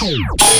Tchau.